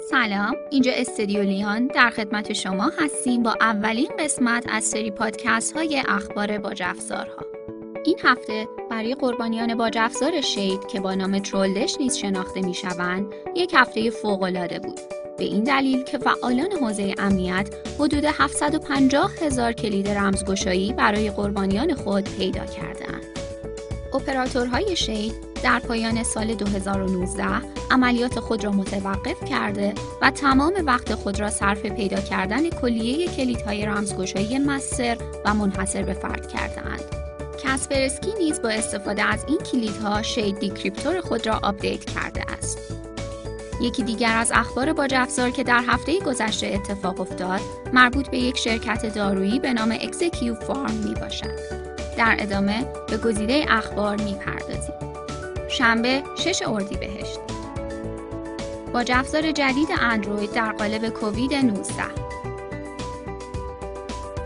سلام اینجا استدیو لیان در خدمت شما هستیم با اولین قسمت از سری پادکست های اخبار باجافزارها این هفته برای قربانیان باجافزار شید که با نام ترولدش نیز شناخته می شوند یک هفته فوقالعاده بود به این دلیل که فعالان حوزه امنیت حدود 750 هزار کلید رمزگشایی برای قربانیان خود پیدا کردهاند. اپراتورهای شید در پایان سال 2019 عملیات خود را متوقف کرده و تمام وقت خود را صرف پیدا کردن کلیه کلیدهای رمزگشایی master و منحصر به فرد کردهاند. Kaspersky نیز با استفاده از این کلیدها Shade decryptor خود را آپدیت کرده است. یکی دیگر از اخبار باج افزار که در هفته گذشته اتفاق افتاد مربوط به یک شرکت دارویی به نام ExecuPharm می باشد. در ادامه به گزیده اخبار می پردازیم. شنبه 6 اردیبهشت باج افزار جدید اندروید در قالب کووید 19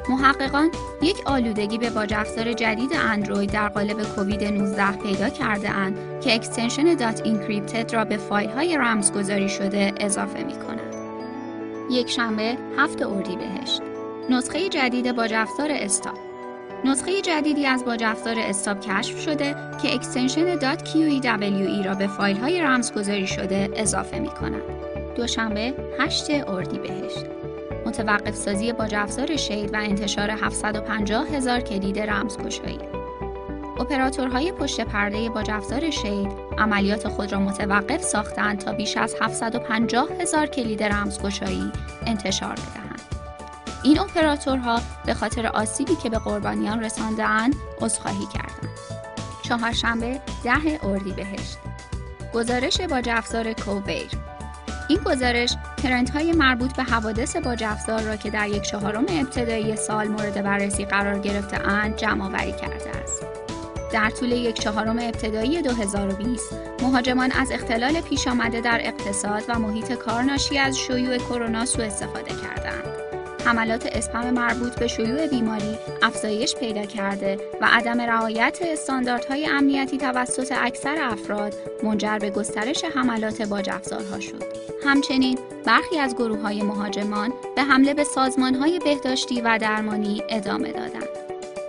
محققان یک آلودگی به باج افزار جدید اندروید در قالب کووید 19 پیدا کرده اند که extension dot encrypted را به فایل های رمزگذاری شده اضافه می کند. یک شنبه هفت اردیبهشت نسخه جدید باج افزار STOP نسخه جدیدی از باج افزار STOP کشف شده که extension .qewe را به فایل های رمزگذاری شده اضافه می کند. دوشنبه 8 اردیبهشت متوقف سازی باج افزار Shade و انتشار 750 هزار کلید رمزگشایی اپراتورهای پشت پرده باج افزار Shade عملیات خود را متوقف ساختند تا بیش از 750 هزار کلید رمزگشایی انتشار بدهند. این اپراتورها به خاطر آسیبی که به قربانیان رساندهاند عذرخواهی کردند. چهارشنبه ده اردیبهشت گزارش با افزار کوویر این گزارش های مربوط به حوادث با افزار را که در یک چهارم ابتدایی سال مورد بررسی قرار گرفته اند جمع آوری کرده است. در طول یک چهارم ابتدایی 2020 مهاجمان از اختلال پیش آمده در اقتصاد و محیط کار ناشی از شیوع کرونا سوء استفاده کردند. حملات اسپم مربوط به شیوع بیماری افزایش پیدا کرده و عدم رعایت استانداردهای امنیتی توسط اکثر افراد منجر به گسترش حملات باج افزارها شد. همچنین برخی از گروه های مهاجمان به حمله به سازمان های بهداشتی و درمانی ادامه دادند.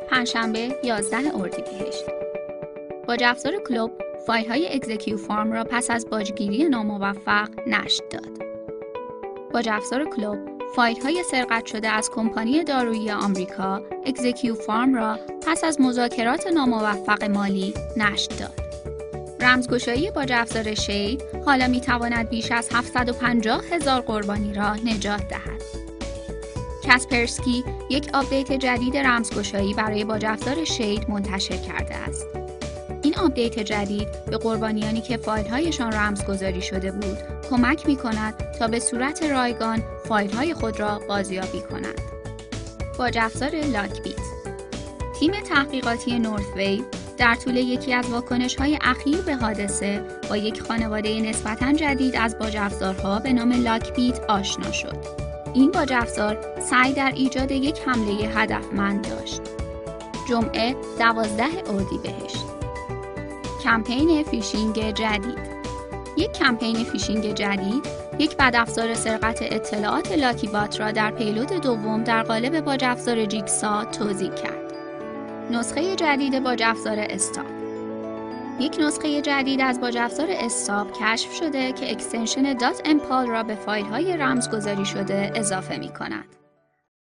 پنجشنبه 11 اردیبهشت باج افزار کلوب فایل های اگزیکیو فارم را پس از باجگیری ناموفق نشت داد. باج افزار Clop فایل های سرقت شده از کمپانی دارویی آمریکا ExecuPharm را پس از مذاکرات ناموفق مالی نشت داد. رمزگشایی باج افزار Shade حالا می تواند بیش از 750 هزار قربانی را نجات دهد. Kaspersky یک آپدیت جدید رمزگشایی برای باج افزار Shade منتشر کرده است. آپدیت جدید به قربانیانی که فایل هایشان رمزگذاری شده بود کمک می کند تا به صورت رایگان فایل های خود را بازیابی کنند. با افزار لاکبیت تیم تحقیقاتی نورث در طول یکی از واکنش های اخیر به حادثه با یک خانواده نسبتا جدید از باج افزارها به نام لاکبیت آشنا شد. این باج افزار سعی در ایجاد یک حمله هدفمند داشت. جمعه 12 اردیبهشت کمپین فیشینگ جدید یک کمپین فیشینگ جدید یک بدافزار سرقت اطلاعات LokiBot را در payload دوم در قالب باج افزار Jigsaw توزیع کرد. نسخه جدید باج افزار STOP یک نسخه جدید از باج افزار STOP کشف شده که extension dot mpal را به فایل های رمزگذاری شده اضافه می کند.